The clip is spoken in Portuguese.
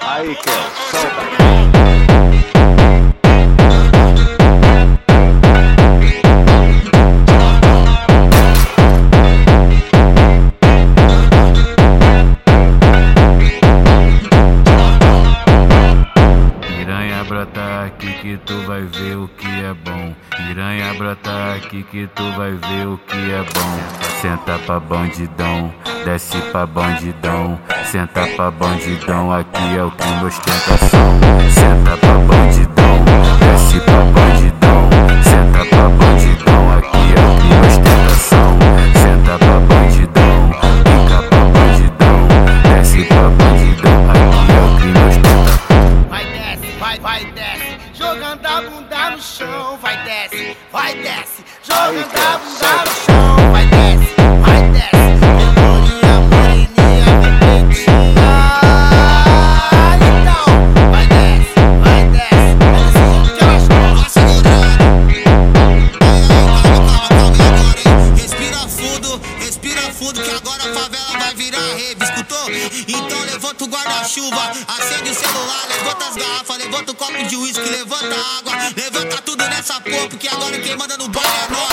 Aí, Kel, solta. Que tu vai ver o que é bom. Piranha brota aqui que tu vai ver o que é bom. Senta pra bandidão, desce pra bandidão. Senta pra bandidão, aqui é o que ostentação. Senta pra bandidão, desce pra bandidão. Senta pra bandidão, aqui é o que ostentação. Senta pra bandidão, fica pra bandidão. Desce pra bandidão, aqui é o que ostentação. Vai desce, vai, vai desce, jogando a bunda no chão, vai desce, vai desce, jogando a bunda no chão, fundo que agora a favela vai virar rave, escutou? Então levanta o guarda-chuva, acende o celular, levanta as garrafas, levanta o copo de uísque, levanta a água, levanta tudo nessa porra, porque agora quem manda no baile é nós.